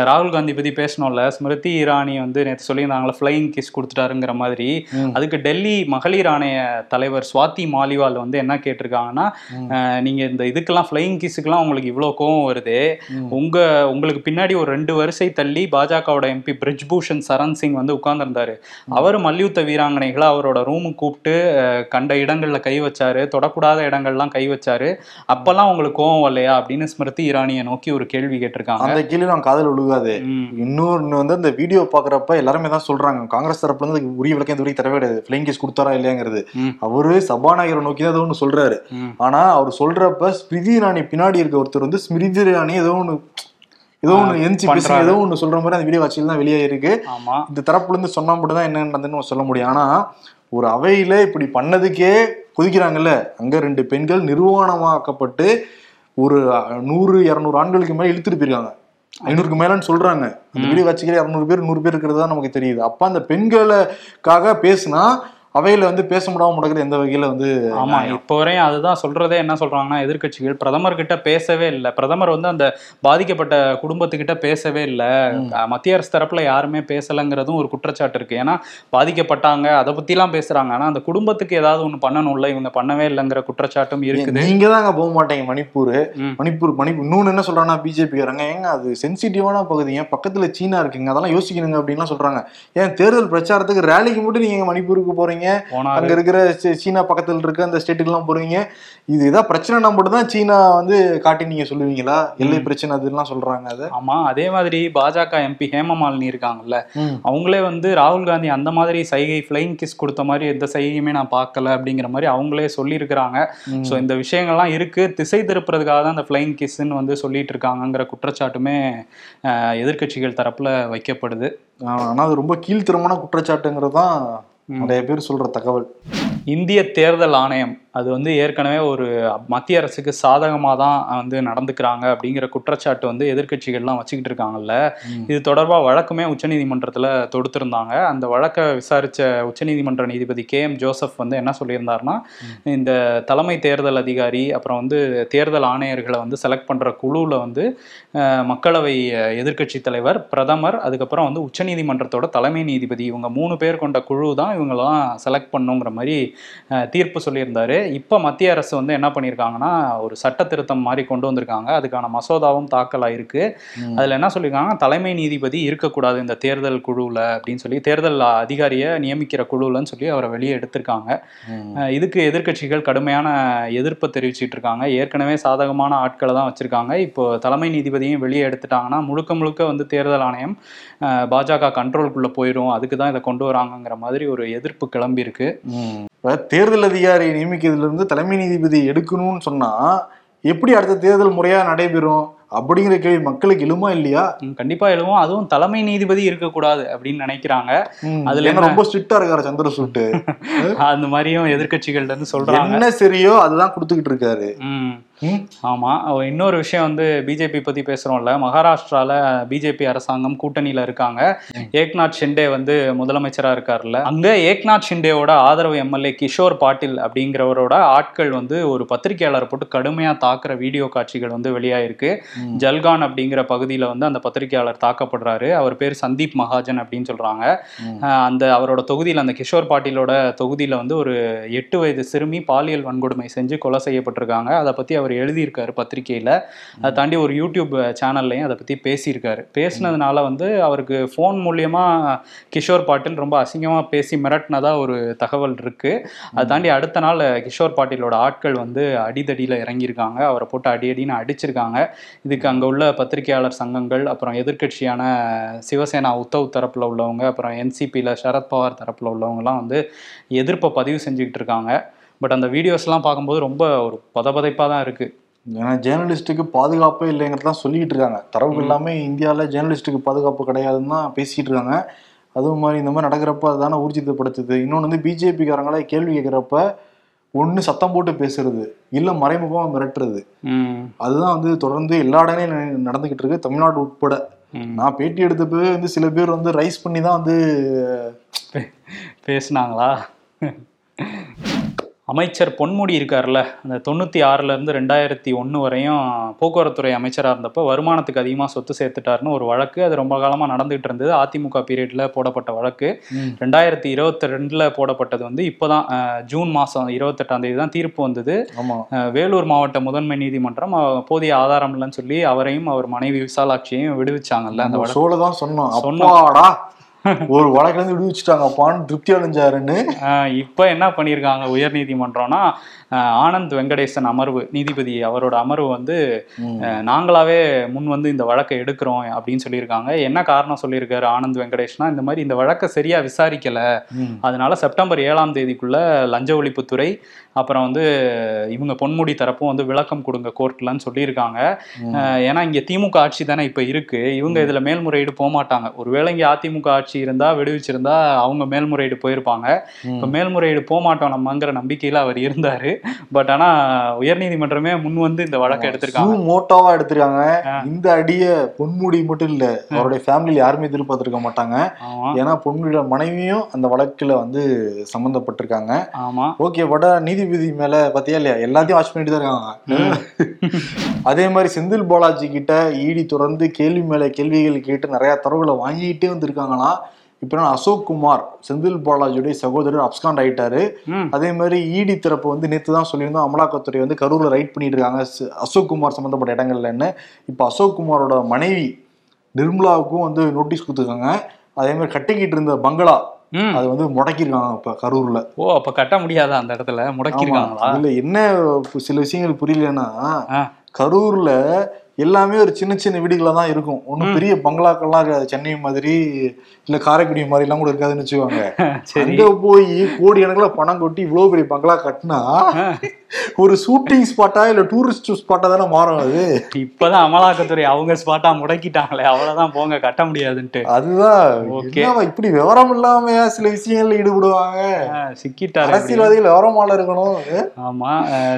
ராகுல் காந்தி பத்தி பேசணும்ல. ஸ்மிருதி இரானி வந்து நேற்று சொல்லியிருந்தாங்களா ஃப்ளைங் கிஸ் கொடுத்துட்டாருங்கிற மாதிரி. அதுக்கு டெல்லி மகளிர் ஆணைய தலைவர் சுவாதி மாலிவால் வந்து என்ன கேட்டிருக்காங்கன்னா நீங்க இந்த இதுக்கெல்லாம் ஃப்ளைங் கிஸுக்கெல்லாம் உங்களுக்கு இவ்வளோ கோவம் வருது. உங்க உங்களுக்கு பின்னாடி ஒரு ரெண்டு வரிசை தள்ளி பாஜகவோட எம்பி பிரிஜ்பூஷன் சரண் சிங் வந்து உட்கார்ந்திருந்தாரு. அவர் மல்யுத்த வீராங்கனைகளை அவரோட ரூமுக்கு கூப்பிட்டு கண்ட இடங்கள்ல கை வச்சாரு. தொடக்கூடாத இடங்கள்லாம் கை வச்சாரு. அப்பெல்லாம் உங்களுக்கு கோவம் வரலையா? அப்படின்னு ஸ்மிருதி இரானியை நோக்கி ஒரு கேள்வி கேட்டிருக்காங்க. அந்த கேள்வி நான் காதல் விழுகாது. ம், இன்னொன்னு வந்து அந்த வீடியோ பாக்குறப்ப எல்லாருமே தான் சொல்றாங்க. காங்கிரஸ் தரப்புல இருந்து உரிய விளக்கம் இந்த வரைக்கும் தரவே கிடையாது. பிளைங் கேஸ் கொடுத்தாரா இல்லையாங்கிறது. அவரு சபாநாயகரை நோக்கி தான் ஏதோ ஒன்று சொல்றாரு. ஆனா அவர் சொல்றப்ப ஸ்மிருதி இராணி பின்னாடி இருக்க ஒருத்தர் வந்து ஸ்மிருதி இராணி ஏதோ ஒண்ணு ஏதோ ஒண்ணு எந்திச்சு பேசி பண்றாரு. ஏதோ ஒண்ணு சொல்ற மாதிரி அந்த வீடியோ காட்சியில் தான் வெளியே இருக்கு. ஆமா. இந்த தரப்புல இருந்து சொன்னா மட்டும் தான் என்ன நடந்ததுன்னு நம்ம சொல்ல முடியும். ஆனா ஒரு அவையில இப்படி பண்ணதுக்கே கொதிக்கிறாங்கல்ல அங்க ரெண்டு பெண்கள் நிர்வாணமாக்கப்பட்டு ஒரு நூறு இரநூறு ஆண்களுக்கு மேல இழுத்துட்டு போயிருக்காங்க. ஐநூறுக்கு மேலன்னு சொல்றாங்க. அந்த வீடியோ காட்சிகளே இரநூறு பேர் நூறு பேர் இருக்கிறது தான் நமக்கு தெரியுது. அப்ப அந்த பெண்களுக்காக பேசுனா அவையில வந்து பேச முடியாம முடக்கிறது எந்த வகையில வந்து ஆமா இப்போ வரையும் அதுதான் சொல்றதே என்ன சொல்றாங்கன்னா எதிர்க்கட்சிகள். பிரதமர் கிட்ட பேசவே இல்லை. பிரதமர் வந்து அந்த பாதிக்கப்பட்ட குடும்பத்துக்கிட்ட பேசவே இல்லை. மத்திய அரசு தரப்புல யாருமே பேசலைங்கிறதும் ஒரு குற்றச்சாட்டு இருக்கு. ஏன்னா பாதிக்கப்பட்டாங்க அதை பத்திலாம் பேசுறாங்க. ஆனா அந்த குடும்பத்துக்கு ஏதாவது ஒண்ணு பண்ணணும்ல இவங்க பண்ணவே இல்லைங்கிற குற்றச்சாட்டும் இருக்குது. நீங்க தான் அங்க போக மாட்டீங்க மணிப்பூர். மணிப்பூர் மணிப்பூர் இன்னொன்னு என்ன சொல்றாங்கன்னா பிஜேபி வரங்க ஏங்க அது சென்சிட்டிவான பகுதி ஏன் பக்கத்துல சீனா இருக்குங்க அதெல்லாம் யோசிக்கணுங்க அப்படின்லாம் சொல்றாங்க. ஏன் தேர்தல் பிரச்சாரத்துக்கு ரேலிக்கு மட்டும் நீங்க மணிப்பூருக்கு போறீங்க? போனாரு. அங்க இருக்கிற சீனா பக்கத்துல இருக்க அந்த ஸ்டேட்டுக்கு எல்லாம் போறீங்க. இது ஏதாவது பிரச்சனைனா மட்டும் தான் சீனா வந்து காட்டி நீங்க சொல்லுவீங்களா? எல்லை பிரச்சனை அதெல்லாம் சொல்றாங்க அது. ஆமா அதே மாதிரி பாஜக எம்பி ஹேமமாலினி இருக்காங்கல்ல அவங்களே வந்து ராகுல் காந்தி அந்த மாதிரி சைகை ஃப்ளைங் கிஸ் கொடுத்த மாதிரி எந்த சைகையுமே நான் பார்க்கல அப்படிங்கிற மாதிரி அவங்களே சொல்லியிருக்கிறாங்க. ஸோ இந்த விஷயங்கள்லாம் இருக்கு. திசை திருப்புறதுக்காக தான் இந்த ஃப்ளைங் கிஸ்ன்னு வந்து சொல்லிட்டு இருக்காங்கங்கிற குற்றச்சாட்டுமே அஹ், எதிர்க்கட்சிகள் தரப்புல வைக்கப்படுது. ஆனா அது ரொம்ப கீழ்த்தரமான குற்றச்சாட்டுங்கிறது தான் நிறைய பேர் சொல்ற தகவல். இந்திய தேர்தல் ஆணையம் அது வந்து ஏற்கனவே ஒரு மத்திய அரசுக்கு சாதகமாக தான் வந்து நடந்துக்கிறாங்க அப்படிங்கிற குற்றச்சாட்டு வந்து எதிர்க்கட்சிகள்லாம் வச்சுக்கிட்டு இருக்காங்கல்ல. இது தொடர்பாக வழக்குமே உச்சநீதிமன்றத்தில் தொடுத்திருந்தாங்க. அந்த வழக்கை விசாரித்த உச்சநீதிமன்ற நீதிபதி கே எம் ஜோசப் வந்து என்ன சொல்லியிருந்தாருன்னா இந்த தலைமை தேர்தல் அதிகாரி அப்புறம் வந்து தேர்தல் ஆணையர்களை வந்து செலக்ட் பண்ணுற குழுவில் வந்து மக்களவை எதிர்க்கட்சி தலைவர் பிரதமர் அதுக்கப்புறம் வந்து உச்சநீதிமன்றத்தோட தலைமை நீதிபதி இவங்க மூணு பேர் கொண்ட குழு தான் இவங்கெல்லாம் செலக்ட் பண்ணுங்கிற மாதிரி தீர்ப்பு சொல்லியிருந்தாரு. இப்போ மத்திய அரசு வந்து என்ன பண்ணியிருக்காங்கன்னா ஒரு சட்ட திருத்தம் மாதிரி கொண்டு வந்திருக்காங்க. அதுக்கான மசோதாவும் தாக்கல் ஆயிருக்கு அதில் என்ன சொல்லியிருக்காங்க தலைமை நீதிபதி இருக்கக்கூடாது இந்த தேர்தல் குழுவில் அப்படின்னு சொல்லி தேர்தல் அதிகாரியை நியமிக்கிற குழுலன்னு சொல்லி அவரை வெளியே எடுத்திருக்காங்க. இதுக்கு எதிர்க்கட்சிகள் கடுமையான எதிர்ப்பை தெரிவிச்சிட்டு இருக்காங்க. ஏற்கனவே சாதகமான ஆட்களை தான் வச்சிருக்காங்க. இப்போ தலைமை நீதிபதியும் வெளியே எடுத்துட்டாங்கன்னா முழுக்க முழுக்க வந்து தேர்தல் ஆணையம் பாஜக கண்ட்ரோலுக்குள்ள போயிடும் அதுக்கு தான் இதை கொண்டு வராங்கங்கிற மாதிரி ஒரு எதிர்ப்பு கிளம்பி இப்ப தேர்தல் அதிகாரி நியமிக்கிறதுல இருந்து தலைமை நீதிபதி எடுக்கணும்னு சொன்னா எப்படி அடுத்த தேர்தல் முறையா நடைபெறும் அப்படிங்கிற கேள்வி மக்களுக்கு எழுமா இல்லையா? கண்டிப்பா எழுவும் அதுவும் தலைமை நீதிபதி இருக்கக்கூடாது அப்படின்னு நினைக்கிறாங்க. அதுல? ரொம்ப ஸ்ட்ரிக்டா இருக்காரு சந்திரசூட்டு அந்த மாதிரியும் எதிர்க்கட்சிகள்ட்ட இருந்து சொல்றாங்க. என்ன சரியோ அதுதான் கொடுத்துக்கிட்டு இருக்காரு. ம். ம். ஆமா. அவ- இன்னொரு விஷயம் வந்து பிஜேபி பத்தி பேசுறோம்ல. மகாராஷ்டிரால பிஜேபி அரசாங்கம் கூட்டணியில இருக்காங்க. ஏக்நாத் ஷிண்டே வந்து முதலமைச்சரா இருக்காருல்ல. அங்க ஏக்நாத் ஷிண்டேவோட ஆதரவு எம்எல்ஏ கிஷோர் பாட்டில் அப்படிங்கிறவரோட ஆட்கள் வந்து ஒரு பத்திரிகையாளரை போட்டு கடுமையா தாக்குற வீடியோ காட்சிகள் வந்து வெளியாயிருக்கு. ஜல்கான் அப்படிங்கிற பகுதியில வந்து அந்த பத்திரிகையாளர் தாக்கப்படுறாரு. அவர் பேர் சந்தீப் மகாஜன் அப்படின்னு சொல்றாங்க. அஹ் அந்த அவரோட தொகுதியில் அந்த கிஷோர் பாட்டிலோட தொகுதியில வந்து ஒரு எட்டு வயது சிறுமி பாலியல் வன்கொடுமை செஞ்சு கொலை செய்யப்பட்டிருக்காங்க. அதை பத்தி அவர் எழுதியிருக்காரு பத்திரிகையில. அதை தாண்டி ஒரு யூடியூப் சேனல்லையும் அதை பத்தி பேசியிருக்காரு. பேசினதுனால வந்து அவருக்கு ஃபோன் மூலியமா கிஷோர் பாட்டில் ரொம்ப அசிங்கமா பேசி மிரட்டினதா ஒரு தகவல் இருக்கு. அதை தாண்டி அடுத்த நாள் கிஷோர் பாட்டிலோட ஆட்கள் வந்து அடிதடியில இறங்கியிருக்காங்க. அவரை போட்டு அடி அடின்னு அடிச்சிருக்காங்க. இதுக்கு அங்க உள்ள பத்திரிகையாளர் சங்கங்கள் அப்புறம் எதிர்க்கட்சியான சிவசேனா உத்தவ் தரப்புல உள்ளவங்க அப்புறம் என்சிபியில் சரத்பவார் தரப்புல உள்ளவங்கலாம் வந்து எதிர்ப்பை பதிவு செஞ்சுக்கிட்டு இருக்காங்க. பட் அந்த வீடியோஸ்லாம் பார்க்கும்போது ரொம்ப ஒரு பதபதைப்பாக தான் இருக்கு. ஏன்னா ஜேர்னலிஸ்ட்டுக்கு பாதுகாப்பே இல்லைங்கிறதான் சொல்லிட்டு இருக்காங்க. தரவு எல்லாமே இந்தியாவில் ஜேர்னலிஸ்ட்டுக்கு பாதுகாப்பு கிடையாதுன்னு தான் பேசிட்டு இருக்காங்க. அதுவும் மாதிரி இந்த மாதிரி நடக்கிறப்ப அதுதானே ஊர்ஜிதப்படுத்துது இன்னொன்று வந்து பிஜேபிக்காரங்களே கேள்வி கேட்குறப்ப ஒன்று சத்தம் போட்டு பேசுறது இல்லை மறைமுகமாக மிரட்டுறது. அதுதான் வந்து தொடர்ந்து எல்லா இடங்களையும் நடந்துகிட்டு இருக்கு. தமிழ்நாடு உட்பட. நான் பேட்டி எடுத்தப்பவே வந்து சில பேர் வந்து ரைஸ் பண்ணி தான் வந்து பேசுனாங்களா? அமைச்சர் பொன்முடி இருக்கார்ல அந்த தொண்ணூற்றி ஆறுலேருந்து ரெண்டாயிரத்தி ஒன்று வரையும் போக்குவரத்துறை அமைச்சராக இருந்தப்போ வருமானத்துக்கு அதிகமாக சொத்து சேர்த்துட்டாருன்னு ஒரு வழக்கு. அது ரொம்ப காலமாக நடந்துகிட்டு இருந்தது. அதிமுக பீரியடில் போடப்பட்ட வழக்கு. ரெண்டாயிரத்தி இருபத்தி ரெண்டில் போடப்பட்டது வந்து இப்போ தான் ஜூன் மாதம் இருபத்தெட்டாம் தேதி தான் தீர்ப்பு வந்தது. வேலூர் மாவட்ட முதன்மை நீதிமன்றம் போதிய ஆதாரம் இல்லைன்னு சொல்லி அவரையும் அவர் மனைவி விசாலாட்சியையும் விடுவிச்சாங்கல்ல அந்த வழக்கு. சொன்னோம். சொன்னோம். ஒரு வழக்குல இருந்து விடுவிச்சுட்டாங்க அப்பான்னு திருப்தி அடைஞ்சாருன்னு. இப்ப என்ன பண்ணியிருக்காங்க உயர் நீதிமன்றம்னா ஆனந்த் வெங்கடேசன் அமர்வு நீதிபதி அவரோட அமர்வு வந்து நாங்களாவே முன் வந்து இந்த வழக்கை எடுக்கிறோம் அப்படின்னு சொல்லியிருக்காங்க. என்ன காரணம் சொல்லியிருக்காரு ஆனந்த் வெங்கடேஷ்னா இந்த மாதிரி இந்த வழக்கை சரியா விசாரிக்கல. அதனால செப்டம்பர் ஏழாம் தேதிக்குள்ள லஞ்ச ஒழிப்புத்துறை அப்புறம் வந்து இவங்க பொன்முடி தரப்பும் வந்து விளக்கம் கொடுங்க கோர்ட்லன்னு சொல்லியிருக்காங்க. ஏன்னா இங்க திமுக ஆட்சி தானே இப்ப இருக்கு. இவங்க இதுல மேல்முறையீடு போக மாட்டாங்க ஒருவேளை இங்க அதிமுக ஆட்சி இருந்தா விடுவிச்சிருந்தா அவங்க மேல்முறையீடு போயிருப்பாங்க. இப்ப மேல்முறையீடு போக மாட்டோம் நம்மங்கிற நம்பிக்கையில அவர் இருந்தாரு. பட் ஆனா உயர்நீதிமன்றமே முன் வந்து இந்த வழக்கை எடுத்திருக்காங்க. மோட்டாவா எடுத்திருக்காங்க. இந்த அடிய பொன்முடி மட்டும் இல்ல அவருடைய ஃபேமிலியில யாருமே எதிர்பார்த்திருக்க மாட்டாங்க. ஏன்னா பொன்முடியோட மனைவியும் அந்த வழக்குல வந்து சம்பந்தப்பட்டிருக்காங்க ஆமா. ஓகே பட் நீதிபதி மேல பாத்தியா இல்லையா? எல்லாத்தையும் வாட்ச் பண்ணிட்டு தான் இருக்காங்க. அதே மாதிரி செந்தில் பாலாஜி கிட்ட ஈடி தொடர்ந்து கேள்வி மேல கேள்விகள் கேட்டு நிறைய தரவுகளை வாங்கிட்டே வந்திருக்காங்களாம். இப்போ அசோக் குமார் செந்தில் பாலாஜியுடைய சகோதரர் அப்ஸ்காண்ட் ஆயிட்டாரு. அதே மாதிரி ஈடி தரப்பு வந்து நேற்று தான் சொல்லியிருந்தோம். அமலாக்கத்துறை வந்து கரூர்ல ரைட் பண்ணிட்டு இருக்காங்க. அசோக் குமார் சம்பந்தப்பட்ட இடங்கள்லன்னு இப்போ அசோக் குமாரோட மனைவி நிர்மலாவுக்கும் வந்து நோட்டீஸ் கொடுத்துருக்காங்க. அதே மாதிரி கட்டிக்கிட்டு இருந்த பங்களா அது வந்து முடக்கியிருக்காங்க இப்ப கரூர்ல. ஓ அப்ப கட்ட முடியாதா அந்த இடத்துல? முடக்கிருக்காங்களா இதுல என்ன சில விஷயங்கள் புரியலன்னா. கரூர்ல எல்லாமே ஒரு சின்ன சின்ன வீடுகளா தான் இருக்கும். ஒன்றும் பெரிய பங்களாக்கள்லாம் இருக்காது. சென்னை மாதிரி இல்ல காரைக்குடி மாதிரி எல்லாம் கூட இருக்காதுன்னு வச்சுக்கோங்க. அங்க போய் கோடி கணக்குல பணம் கொட்டி இவ்வளவு பெரிய பங்களா கட்டினா ஒரு ஷூட்டிங் ஸ்பாட்டா இல்ல டூரிஸ்ட் ஸ்பாட்டா தானே மாறும் அது? இப்பதான் அமலாக்கத்துறை அவங்க ஸ்பாட்டா முடக்கிட்டாங்களே. அவ்வளவுதான் போங்க கட்ட முடியாதுன்ட்டு. அதுதான். இப்படி விவரம் இல்லாம சில விஷயங்கள்ல ஈடுபடுவாங்க? சிக்கிட்டாரு. அரசியல்வாதிகள் விவரமால இருக்கணும். ஆமா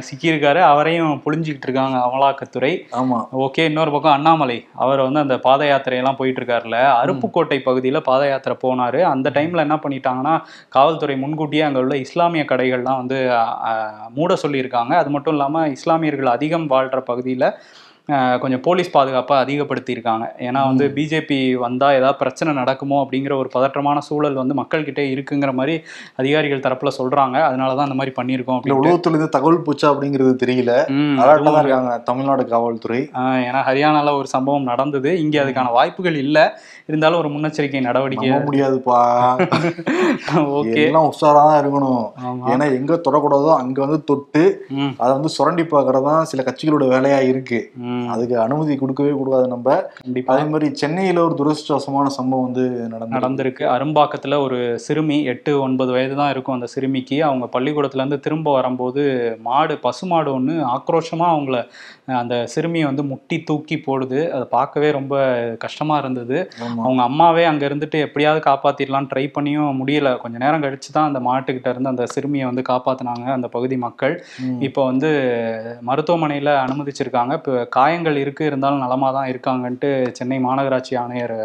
சிக்கியிருக்காரு. அவரையும் புழிஞ்சுக்கிட்டு இருக்காங்க அமலாக்கத்துறை. ஆமா. ஓகே இன்னொரு பக்கம் அண்ணாமலை. அவர் வந்து அந்த பாத யாத்திரையெல்லாம் போயிட்டு இருக்காருல அருப்புக்கோட்டை பகுதியில் பாத யாத்திரை போனார். அந்த டைமில் என்ன பண்ணிட்டாங்கன்னா காவல்துறை முன்கூட்டியே அங்கே உள்ள இஸ்லாமிய கடைகள்லாம் வந்து மூட சொல்லியிருக்காங்க. அது மட்டும் இல்லாமல் இஸ்லாமியர்கள் அதிகம் வாழ்கிற பகுதியில் கொஞ்சம் போலீஸ் பாதுகாப்பை அதிகப்படுத்தியிருக்காங்க. ஏன்னா வந்து பிஜேபி வந்தா ஏதாவது பிரச்சனை நடக்குமோ அப்படிங்கிற ஒரு பதற்றமான சூழல் வந்து மக்கள்கிட்ட இருக்குங்கிற மாதிரி அதிகாரிகள் தரப்புல சொல்றாங்க. அதனாலதான் அந்த மாதிரி பண்ணியிருக்கோம் அப்படின்னு உளவுத்துறை இருந்து தகவல் போச்சா அப்படிங்கிறது தெரியல. ம், அலர்ட்டா அதுவும் தான் இருக்காங்க தமிழ்நாடு காவல்துறை. ஏன்னா ஹரியானால ஒரு சம்பவம் நடந்தது. இங்க அதுக்கான வாய்ப்புகள் இல்ல. இருந்தாலும் ஒரு முன்னெச்சரிக்கை நடவடிக்கை. முடியாதுப்பா. ஓகே. எல்லாம் உஷாரா தான் இருக்கணும். ஏன்னா எங்க தொடக்கூடாதோ அங்க வந்து தொட்டு அதை வந்து சுரண்டி பார்க்கறதுதான் சில கட்சிகளோட வேலையா இருக்கு. ம், அதுக்கு அனுமதி கொடுக்கவே கூடாது நம்ம. கண்டிப்பா. அதே மாதிரி சென்னையில ஒரு துரதிருஷ்டவசமான சம்பவம் வந்து நடந்து நடந்திருக்கு. அரும்பாக்கத்துல ஒரு சிறுமி எட்டு ஒன்பது வயது தான் இருக்கும் அந்த சிறுமிக்கு. அவங்க பள்ளிக்கூடத்துல இருந்து திரும்ப வரும்போது மாடு பசுமாடு ஒன்று ஆக்ரோஷமா அவங்கள அந்த சிறுமியை வந்து முட்டி தூக்கி போடுது. அதை பார்க்கவே ரொம்ப கஷ்டமா இருந்தது. அவங்க அம்மாவே அங்க இருந்துட்டு எப்படியாவது காப்பாத்திடலாம் ட்ரை பண்ணியும் முடியல. கொஞ்ச நேரம் கழிச்சு தான் அந்த மாட்டுக்கிட்ட இருந்து அந்த சிறுமியை வந்து காப்பாத்துனாங்க அந்த பகுதி மக்கள். இப்போ வந்து மருத்துவமனையில் அனுமதிச்சிருக்காங்க. இப்போ காயங்கள் இருக்கு இருந்தாலும் நலமாக தான் இருக்காங்கன்ட்டு சென்னை மாநகராட்சி ஆணையர்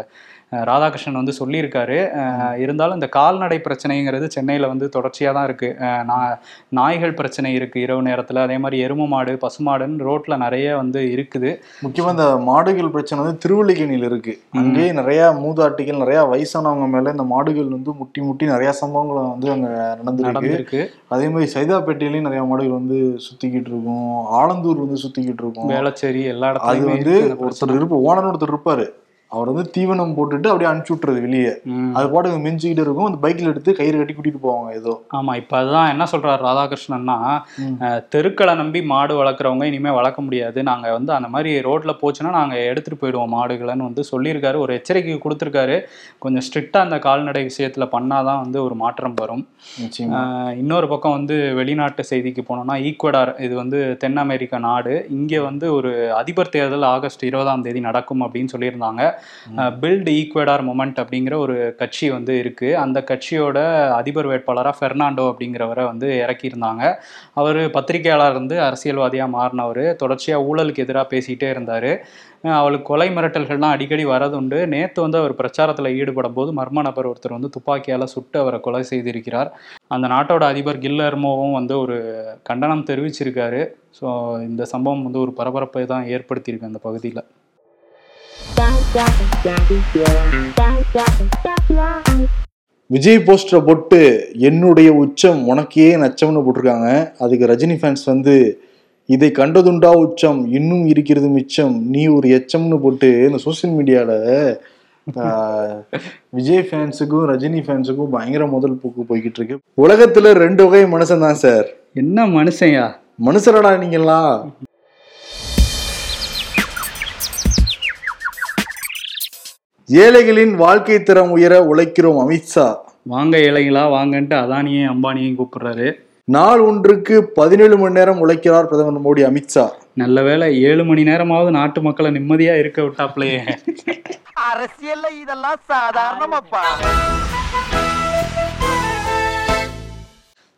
ராதாகிருஷ்ணன் வந்து சொல்லியிருக்காரு. இருந்தாலும் இந்த கால்நடை பிரச்சனைங்கிறது சென்னையில் வந்து தொடர்ச்சியாக தான் இருக்கு. அஹ், நா- நாய்கள் பிரச்சனை இருக்கு இரவு நேரத்தில். அதே மாதிரி எருமை மாடு பசுமாடுன்னு ரோட்ல நிறைய வந்து இருக்குது. முக்கியமா இந்த மாடுகள் பிரச்சனை வந்து திருவள்ளிக்கேணியில இருக்கு. அங்கேயே நிறைய மூதாட்டிகள் நிறைய வயசானவங்க மேல இந்த மாடுகள் வந்து முட்டி முட்டி நிறைய சம்பவங்கள் வந்து அங்க நடந்திருக்கு. நடந்திருக்கு. அதே மாதிரி சைதாப்பேட்டையிலயும் நிறைய மாடுகள் வந்து சுத்திக்கிட்டு இருக்கும். ஆலந்தூர் வந்து சுத்திக்கிட்டு இருக்கும். வேளச்சேரி எல்லா அது இடத்துலையுமே வந்து இந்த பிரச்சனை. ஒருத்தர் இருப்ப ஓனர் ஒருத்தர் இருப்பாரு. அவர் வந்து தீவனம் போட்டுட்டு அப்படியே அனுப்பிச்சு விட்டுறது வெளியே. அது பாட்டுக்கு மிஞ்சிக்கிட்டு இருக்கும். அந்த பைக்ல எடுத்து கயிறு கட்டி கூட்டிட்டு போவாங்க ஏதோ. ஆமா இப்ப அதுதான் என்ன சொல்றாரு ராதாகிருஷ்ணன்னா தெருக்களை நம்பி மாடு வளர்க்குறவங்க இனிமே வளர்க்க முடியாது. நாங்க வந்து அந்த மாதிரி ரோட்ல போச்சுன்னா நாங்க எடுத்துட்டு போயிடுவோம் மாடுகளைன்னு வந்து சொல்லியிருக்காரு. ஒரு எச்சரிக்கை கொடுத்துருக்காரு. கொஞ்சம் ஸ்ட்ரிக்டா அந்த கால்நடை விஷயத்துல பண்ணாதான் வந்து ஒரு மாற்றம் வரும். இன்னொரு பக்கம் வந்து வெளிநாட்டு செய்திக்கு போனோம்னா ஈக்குவடார் இது வந்து தென் அமெரிக்க நாடு. இங்கே வந்து ஒரு அதிபர் தேர்தல் ஆகஸ்ட் இருபதாம் தேதி நடக்கும் அப்படின்னு சொல்லியிருந்தாங்க. பில்ட் ஈக்வடார் மூமெண்ட் அப்படிங்கிற ஒரு கட்சி வந்து இருக்கு. அந்த கட்சியோட அதிபர் வேட்பாளராக பெர்னாண்டோ அப்படிங்கிறவரை வந்து இறக்கியிருந்தாங்க. அவர் பத்திரிகையாளர் இருந்து அரசியல்வாதியாக மாறினவர். தொடர்ச்சியாக ஊழலுக்கு எதிராக பேசிகிட்டே இருந்தார். அவளுக்கு கொலை மிரட்டல்கள்லாம் அடிக்கடி வரதுண்டு நேற்று வந்து அவர் பிரச்சாரத்தில் ஈடுபடும் போது மர்ம நபர் ஒருத்தர் வந்து துப்பாக்கியால் சுட்டு அவரை கொலை செய்திருக்கிறார். அந்த நாட்டோட அதிபர் கில்லர்மோவும் வந்து ஒரு கண்டனம் தெரிவிச்சிருக்காரு. ஸோ இந்த சம்பவம் வந்து ஒரு பரபரப்பை தான் ஏற்படுத்தியிருக்கு அந்த பகுதியில். விஜய் போஸ்டரை போட்டு என்னுடைய உச்சம் உனக்கே நச்சம்னு போட்டிருக்காங்க. அதுக்கு ரஜினி ஃபேன்ஸ் வந்து இதை கண்டதுண்டா உச்சம் இன்னும் இருக்கிறது மிச்சம் நீ ஒரு எச்சம்னு போட்டு இந்த சோசியல் மீடியால விஜய் ஃபேன்ஸுக்கும் ரஜினி ஃபேன்ஸுக்கும் பயங்கர முதல் போக்கு போய்கிட்டு இருக்கு. உலகத்துல ரெண்டு வகை மனுஷன் தான் சார். என்ன மனுஷன்யா? மனுஷரடா நீங்கெல்லாம் ஏழைகளின் வாழ்க்கை தரம் உயர உழைக்கிறோம் அமித்ஷா வாங்க இலைங்களா வாங்கன்ட்டு அதானியும் அம்பானியும் கூப்பிடுறாரு. நாள் ஒன்றுக்கு பதினேழு மணி நேரம் உழைக்கிறார் பிரதமர் மோடி அமித்ஷா நல்ல வேளை ஏழு மணி நேரமாவது நாட்டு மக்களை நிம்மதியா இருக்க விட்டாப்லையே. அரசியல்ல இதெல்லாம் சாதாரணமாப்பா.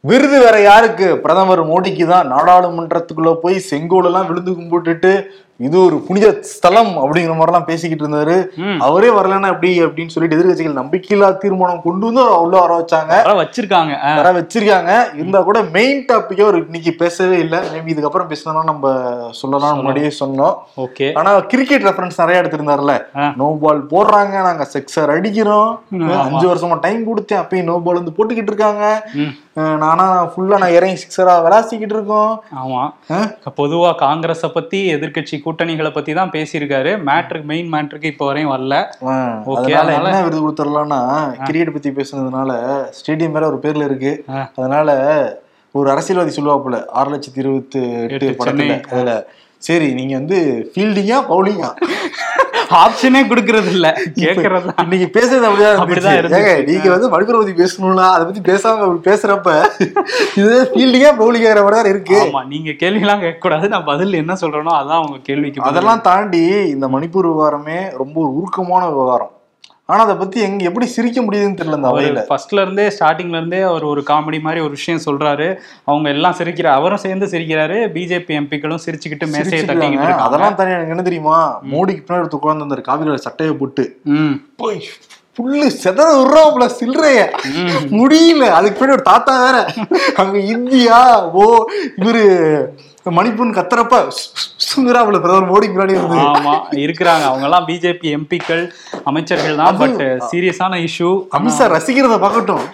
விருது வேற யாருக்கு? பிரதமர் மோடிக்கு தான் நாடாளுமன்றத்துக்குள்ள போய் செங்கோல் எல்லாம் விழுந்து கும்பிட்டுட்டு இது ஒரு புனித ஸ்தலம் அப்படிங்கிற மாதிரி எல்லாம் பேசிக்கிட்டு இருந்தாரு. அவரே வரலன்னா எப்படி அப்படின்னு சொல்லிட்டு எதிர்கட்சிகள் நம்பிக்கையில்லா தீர்மானம் கொண்டு வந்து அவரை உள்ள வர வச்சாங்க. வச்சிருக்காங்க. வர வச்சிருக்காங்க. இருந்தா கூட மெயின் டாபிக்கே ஒரு இன்னைக்கு பேசவே இல்லை. மேபி இதுக்கப்புறம் பேசலாம் நம்ம சொல்லலாம். முன்னாடியே சொன்னோம். ஓகே. ஆனா கிரிக்கெட் ரெஃபரன்ஸ் நிறைய எடுத்திருந்தாருல. நோ பால் போடுறாங்க. நாங்க செக்ஸர் அடிக்கிறோம். அஞ்சு வருஷமா டைம் கொடுத்தேன். அப்பயும் நோ பால் வந்து போட்டுக்கிட்டு இருக்காங்க. நானா ஃபுல்லா நான் இறங்கி சிக்ஸரா விளாசிக்கிட்டு இருக்கோம். ஆமா? பொதுவா காங்கிரஸ பத்தி எதிர்க்கட்சி கூட்டணிகளை பத்தி தான் பேசியிருக்காரு. மேட்ருக்கு மெயின் மேட்ருக்கு இப்போ வரையும் வரல. அதனால- என்ன விருது கொடுத்துடலாம்னா கிரிக்கெட் பத்தி பேசுனதுனால ஸ்டேடியம் மேல ஒரு பேர்ல இருக்கு. அதனால ஒரு அரசியல்வாதி சொல்லுவாப்புல ஆறு லட்சத்தி இருபத்தி எட்டு படத்துல. அதுல சரி நீங்க வந்து ஃபீல்டிங்கா பவுலிங்கா ஆப்ஷனே கொடுக்கறது இல்ல கேக்குறது. இன்னைக்கு பேசுறது அப்படிதான் அப்படிதான் நீங்க வந்து மணிப்பூர் பத்தி பேசணும்னா அதை பத்தி பேசாம பேசுறப்ப இது ஃபீல்டிங்கா பவுலிங்கிற மாதிரி தான் இருக்கு. ஆமா நீங்க கேள்விலாம் கேட்க கூடாது நான் பதில் என்ன சொல்றேனோ அதான் உங்க கேள்விக்கு. அதெல்லாம் தாண்டி இந்த மணிப்பூர் விவகாரமே ரொம்ப உருக்கமான விவகாரம். ஆனா அதை பத்தி எங்க எப்படி சிரிக்க முடியுதுன்னு தெரியல இந்த அவையில. ஃபர்ஸ்ட்ல இருந்தே ஸ்டார்டிங்ல இருந்தே அவர் ஒரு காமெடி மாதிரி ஒரு விஷயம் சொல்றாரு. அவங்க எல்லாம் சிரிக்கிற அவரும் சேர்ந்து சிரிக்கிறாரு. பிஜேபி எம்பிக்களும் சிரிச்சுக்கிட்டு மேசையை இருக்காங்க. அதெல்லாம் தானே எனக்கு என்ன தெரியுமா? மோடிக்கு பின்னாடி ஒருத்தர் உட்கார்ந்து அந்த காவிரியோட சட்டையை போட்டு. போய் புல்லு செதற விடுறாப்புல சில்லறைய. முடியல. அதுக்கு பின்னாடி ஒரு தாத்தா வேற. அங்க இந்தியா ஓ இவரு மணிப்பூர் கத்துறப்ப சுங்குறாப்புல பிரதமர் மோடிக்கு முன்னாடி இருந்து. ஆமா இருக்கிறாங்க. அவங்க எல்லாம் பிஜேபி எம்பிக்கள் அமைச்சர்கள் தான். பட் சீரியஸான இஷ்யூ அமித்ஷா ரசிக்கிறத பார்க்கட்டும்.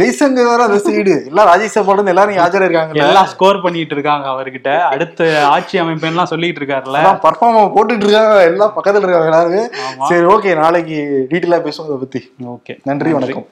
ஜெய்சங்கர் வேற அந்த சைடு எல்லாம் ராஜ்யசபால எல்லாரும் ஆஜரா இருக்காங்கல்ல. எல்லாம் ஸ்கோர் பண்ணிட்டு இருக்காங்க அவர்கிட்ட. அடுத்த ஆட்சி அமைப்புலாம் சொல்லிட்டு இருக்காருல்ல. பர்ஃபார்ம் போட்டுட்டு இருக்காங்க. எல்லாம் பக்கத்துல இருக்காங்க எல்லாரும். சரி ஓகே நாளைக்கு டீட்டெயிலா பேசுவோம் இதை பத்தி. ஓகே நன்றி. வணக்கம்.